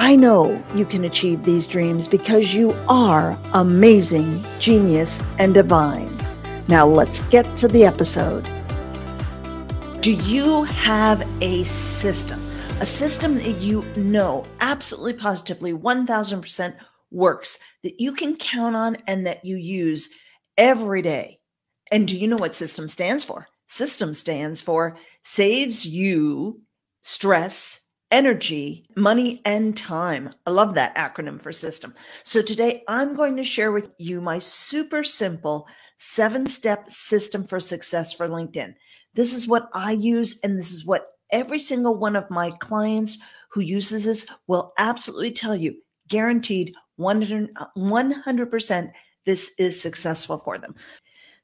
I know you can achieve these dreams because you are amazing, genius, and divine. Now let's get to the episode. Do you have a system? A system that you know absolutely positively 1000% works, that you can count on and that you use every day. And do you know what system stands for? System stands for saves you stress energy, money, and time. I love that acronym for system. So today I'm going to share with you my super simple seven step system for success for LinkedIn. This is what I use, and this is what every single one of my clients who uses this will absolutely tell you guaranteed 100, 100% this is successful for them.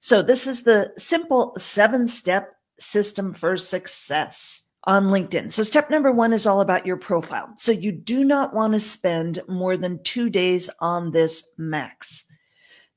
So, this is the simple seven step system for success on LinkedIn. So, step number one is all about your profile. So, you do not want to spend more than two days on this max.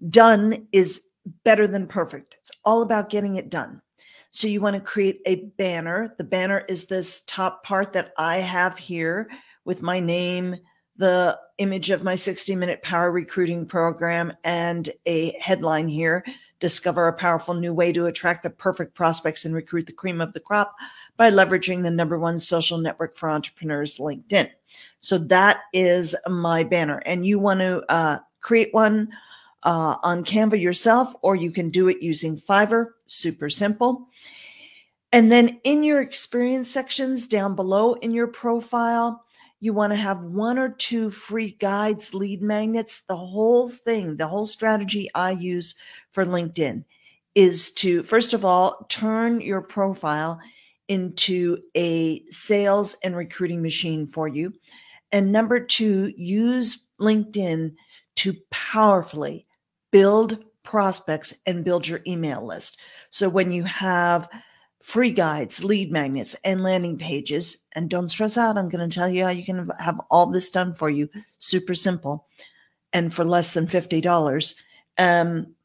Done is better than perfect. It's all about getting it done. So, you want to create a banner. The banner is this top part that I have here with my name, the image of my 60 minute power recruiting program, and a headline here discover a powerful new way to attract the perfect prospects and recruit the cream of the crop by leveraging the number one social network for entrepreneurs, LinkedIn. So that is my banner. And you want to uh, create one uh, on Canva yourself, or you can do it using Fiverr, super simple. And then in your experience sections down below in your profile, you want to have one or two free guides, lead magnets. The whole thing, the whole strategy I use for LinkedIn is to, first of all, turn your profile into a sales and recruiting machine for you. And number two, use LinkedIn to powerfully build prospects and build your email list. So when you have free guides, lead magnets, and landing pages, and don't stress out, I'm going to tell you how you can have all this done for you. Super simple and for less than $50. Um,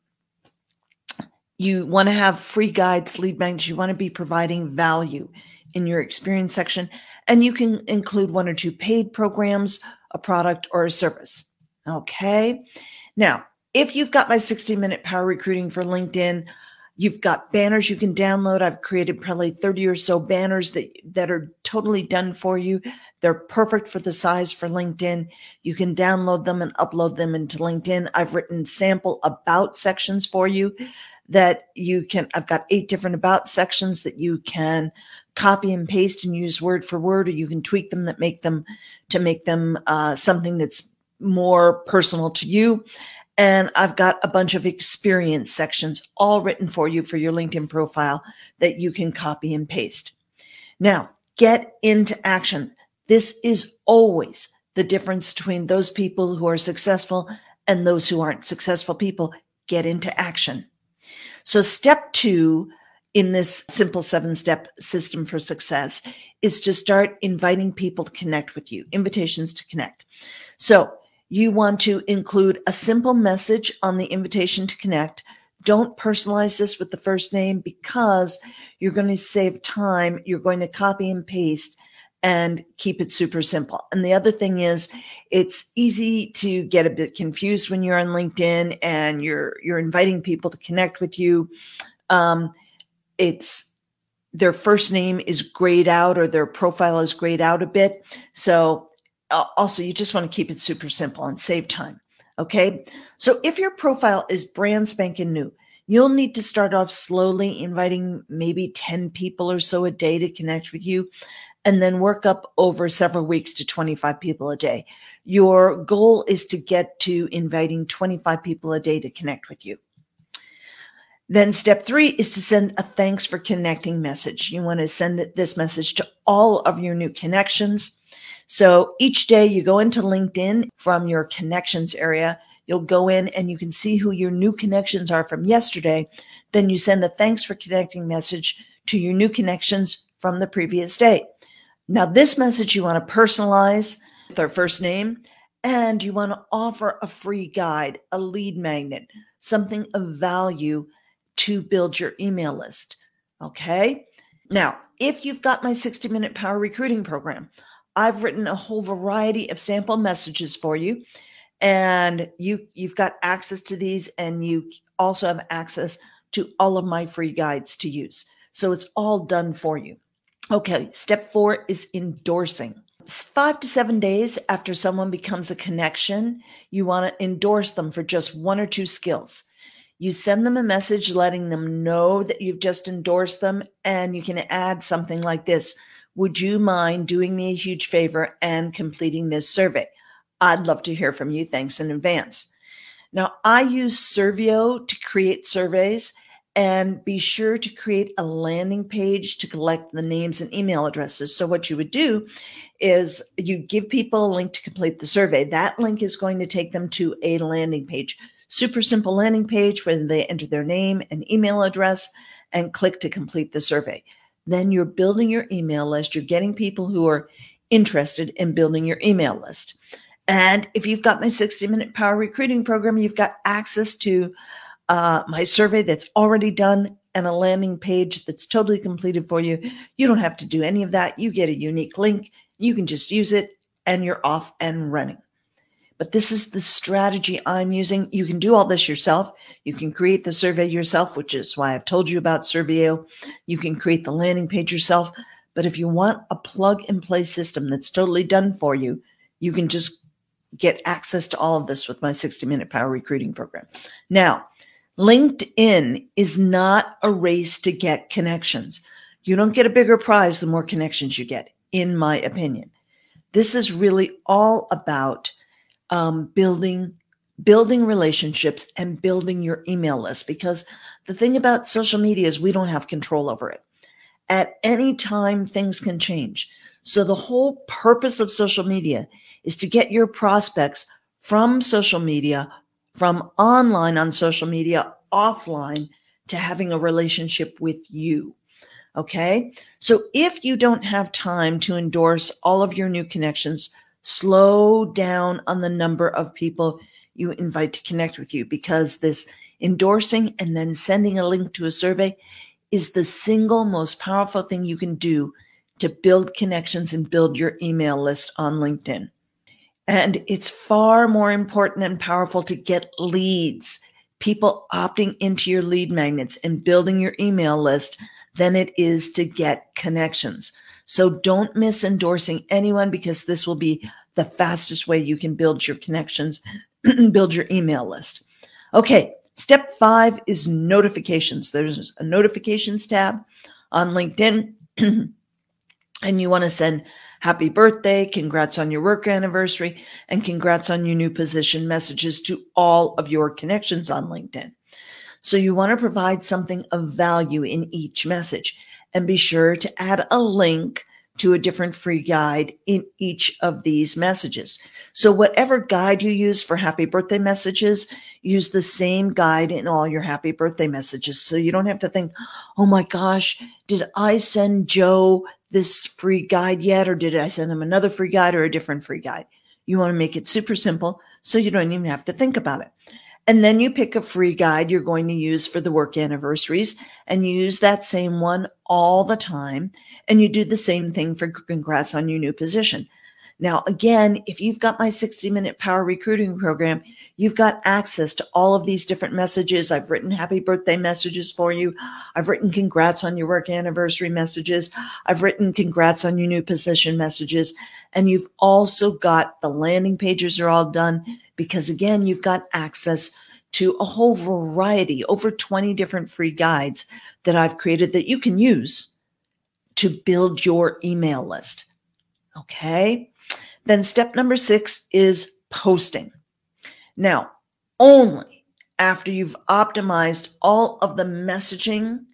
you want to have free guides, lead magnets. You want to be providing value in your experience section. And you can include one or two paid programs, a product, or a service. Okay. Now, if you've got my 60 minute power recruiting for LinkedIn, you've got banners you can download. I've created probably 30 or so banners that, that are totally done for you. They're perfect for the size for LinkedIn. You can download them and upload them into LinkedIn. I've written sample about sections for you that you can, I've got eight different about sections that you can copy and paste and use word for word, or you can tweak them that make them to make them uh, something that's more personal to you. And I've got a bunch of experience sections all written for you for your LinkedIn profile that you can copy and paste. Now, get into action. This is always the difference between those people who are successful and those who aren't successful people. Get into action. So, step two in this simple seven step system for success is to start inviting people to connect with you, invitations to connect. So, you want to include a simple message on the invitation to connect. Don't personalize this with the first name because you're going to save time. You're going to copy and paste and keep it super simple. And the other thing is it's easy to get a bit confused when you're on LinkedIn and you're you're inviting people to connect with you. Um, it's their first name is grayed out or their profile is grayed out a bit. So also, you just want to keep it super simple and save time. Okay. So if your profile is brand spanking new, you'll need to start off slowly, inviting maybe 10 people or so a day to connect with you, and then work up over several weeks to 25 people a day. Your goal is to get to inviting 25 people a day to connect with you. Then step three is to send a thanks for connecting message. You want to send this message to all of your new connections. So each day you go into LinkedIn from your connections area. You'll go in and you can see who your new connections are from yesterday. Then you send a thanks for connecting message to your new connections from the previous day. Now, this message you want to personalize with their first name and you want to offer a free guide, a lead magnet, something of value to build your email list. Okay. Now, if you've got my 60 minute power recruiting program, I've written a whole variety of sample messages for you and you you've got access to these and you also have access to all of my free guides to use. So it's all done for you. Okay, step 4 is endorsing. It's 5 to 7 days after someone becomes a connection, you want to endorse them for just one or two skills. You send them a message letting them know that you've just endorsed them and you can add something like this would you mind doing me a huge favor and completing this survey? I'd love to hear from you. Thanks in advance. Now, I use Survio to create surveys and be sure to create a landing page to collect the names and email addresses. So, what you would do is you give people a link to complete the survey. That link is going to take them to a landing page, super simple landing page where they enter their name and email address and click to complete the survey then you're building your email list. You're getting people who are interested in building your email list. And if you've got my 60 minute power recruiting program, you've got access to uh, my survey that's already done and a landing page that's totally completed for you. You don't have to do any of that. You get a unique link. You can just use it and you're off and running. But this is the strategy I'm using. You can do all this yourself. You can create the survey yourself, which is why I've told you about Survio. You can create the landing page yourself. But if you want a plug and play system that's totally done for you, you can just get access to all of this with my 60 minute power recruiting program. Now, LinkedIn is not a race to get connections. You don't get a bigger prize the more connections you get, in my opinion. This is really all about um, building building relationships and building your email list because the thing about social media is we don't have control over it. At any time things can change. So the whole purpose of social media is to get your prospects from social media from online on social media offline to having a relationship with you okay? So if you don't have time to endorse all of your new connections slow down on the number of people you invite to connect with you because this endorsing and then sending a link to a survey is the single most powerful thing you can do to build connections and build your email list on LinkedIn. And it's far more important and powerful to get leads, people opting into your lead magnets and building your email list than it is to get connections. So don't miss endorsing anyone because this will be the fastest way you can build your connections, build your email list. Okay. Step five is notifications. There's a notifications tab on LinkedIn and you want to send happy birthday, congrats on your work anniversary, and congrats on your new position messages to all of your connections on LinkedIn. So you want to provide something of value in each message and be sure to add a link to a different free guide in each of these messages. So whatever guide you use for happy birthday messages, use the same guide in all your happy birthday messages. So you don't have to think, oh my gosh, did I send Joe this free guide yet? Or did I send him another free guide or a different free guide? You want to make it super simple so you don't even have to think about it. And then you pick a free guide you're going to use for the work anniversaries and you use that same one all the time. And you do the same thing for congrats on your new position. Now, again, if you've got my 60 minute power recruiting program, you've got access to all of these different messages. I've written happy birthday messages for you. I've written congrats on your work anniversary messages. I've written congrats on your new position messages. And you've also got the landing pages are all done because again, you've got access to a whole variety, over 20 different free guides that I've created that you can use to build your email list. Okay. Then step number six is posting. Now, only after you've optimized all of the messaging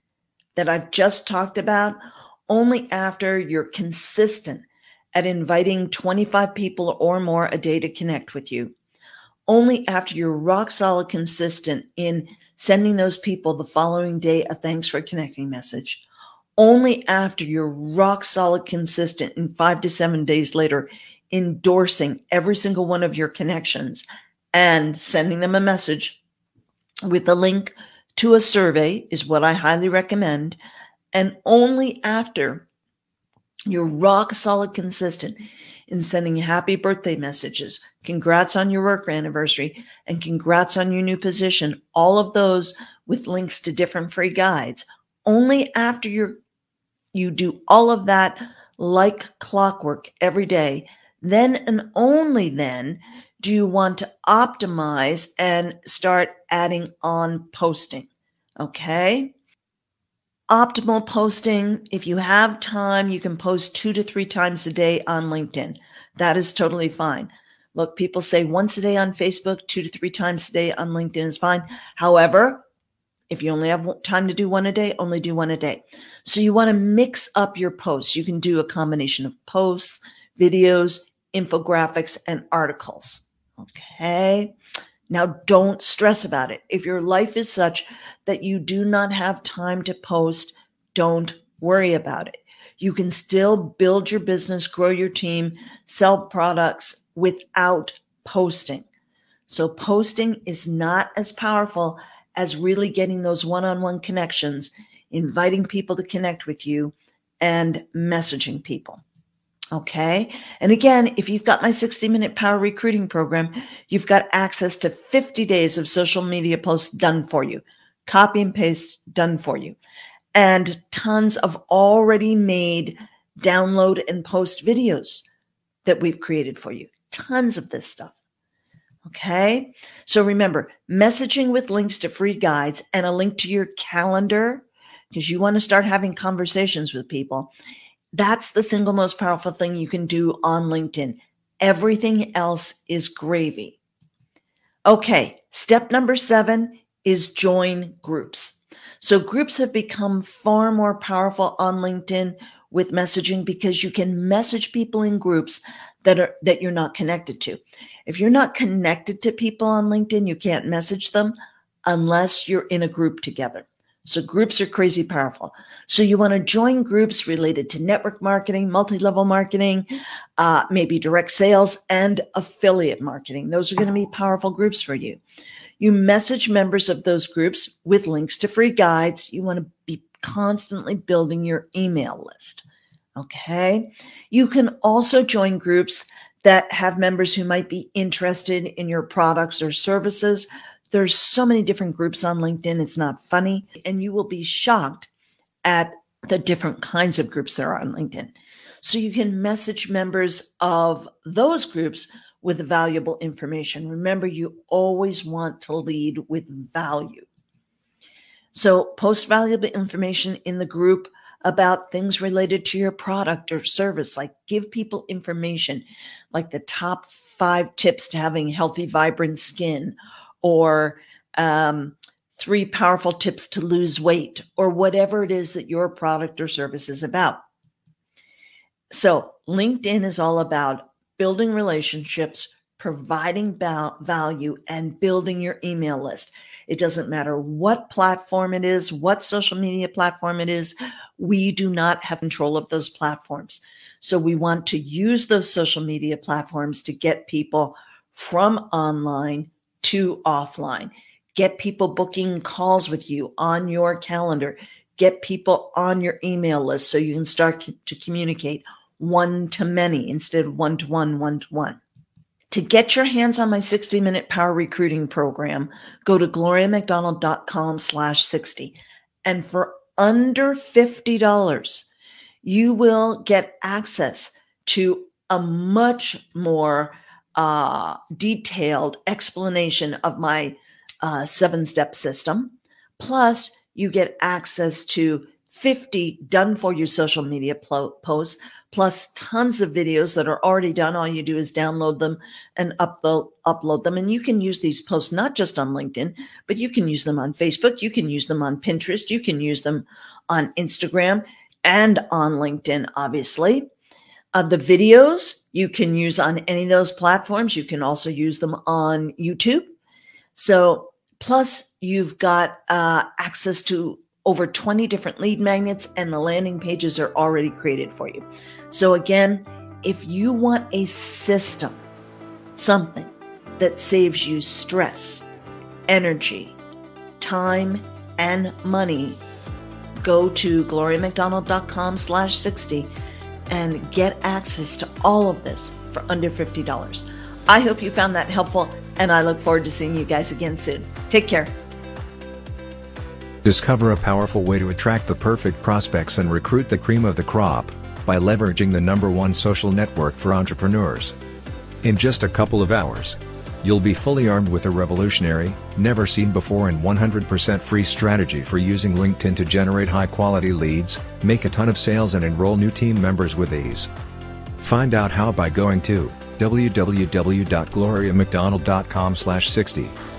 that I've just talked about, only after you're consistent at inviting 25 people or more a day to connect with you, only after you're rock solid consistent in sending those people the following day a thanks for connecting message, only after you're rock solid consistent in five to seven days later endorsing every single one of your connections and sending them a message with a link to a survey is what I highly recommend. And only after you're rock solid consistent in sending happy birthday messages, congrats on your work anniversary, and congrats on your new position, all of those with links to different free guides. Only after you're you do all of that like clockwork every day then and only then do you want to optimize and start adding on posting. Okay. Optimal posting. If you have time, you can post two to three times a day on LinkedIn. That is totally fine. Look, people say once a day on Facebook, two to three times a day on LinkedIn is fine. However, if you only have time to do one a day, only do one a day. So you want to mix up your posts. You can do a combination of posts, videos, infographics, and articles. Okay. Now, don't stress about it. If your life is such that you do not have time to post, don't worry about it. You can still build your business, grow your team, sell products without posting. So, posting is not as powerful as really getting those one on one connections, inviting people to connect with you, and messaging people. Okay. And again, if you've got my 60 minute power recruiting program, you've got access to 50 days of social media posts done for you, copy and paste done for you, and tons of already made download and post videos that we've created for you. Tons of this stuff. Okay. So remember messaging with links to free guides and a link to your calendar because you want to start having conversations with people that's the single most powerful thing you can do on LinkedIn. Everything else is gravy. Okay, step number seven is join groups. So groups have become far more powerful on LinkedIn with messaging because you can message people in groups that are that you're not connected to. If you're not connected to people on LinkedIn, you can't message them unless you're in a group together. So groups are crazy powerful. So you want to join groups related to network marketing, multi-level marketing, uh, maybe direct sales and affiliate marketing. Those are going to be powerful groups for you. You message members of those groups with links to free guides. You want to be constantly building your email list. Okay. You can also join groups that have members who might be interested in your products or services. There's so many different groups on LinkedIn. It's not funny. And you will be shocked at the different kinds of groups there are on LinkedIn. So you can message members of those groups with valuable information. Remember, you always want to lead with value. So post valuable information in the group about things related to your product or service, like give people information like the top five tips to having healthy, vibrant skin or um, three powerful tips to lose weight or whatever it is that your product or service is about. So, LinkedIn is all about building relationships, providing value, and building your email list. It doesn't matter what platform it is, what social media platform it is, we do not have control of those platforms. So, we want to use those social media platforms to get people from online to offline. Get people booking calls with you on your calendar. Get people on your email list so you can start to communicate one to many instead of one to one, one to one. To get your hands on my 60 minute power recruiting program, go to gloriamcdonald.com slash 60. And for under $50, you will get access to a much more uh, detailed explanation of my uh, seven step system. Plus, you get access to 50 done for you social media pl- posts, plus tons of videos that are already done. All you do is download them and upload, upload them. And you can use these posts not just on LinkedIn, but you can use them on Facebook. You can use them on Pinterest. You can use them on Instagram and on LinkedIn, obviously. Uh, the videos you can use on any of those platforms. You can also use them on YouTube. So, plus, you've got uh, access to over 20 different lead magnets, and the landing pages are already created for you. So, again, if you want a system, something that saves you stress, energy, time, and money, go to gloriamcdonald.com slash 60 and get access to all of this for under $50. I hope you found that helpful, and I look forward to seeing you guys again soon. Take care. Discover a powerful way to attract the perfect prospects and recruit the cream of the crop by leveraging the number one social network for entrepreneurs. In just a couple of hours, you'll be fully armed with a revolutionary, never seen before and 100% free strategy for using LinkedIn to generate high quality leads, make a ton of sales and enroll new team members with ease. Find out how by going to www.gloriamcdonald.com/60.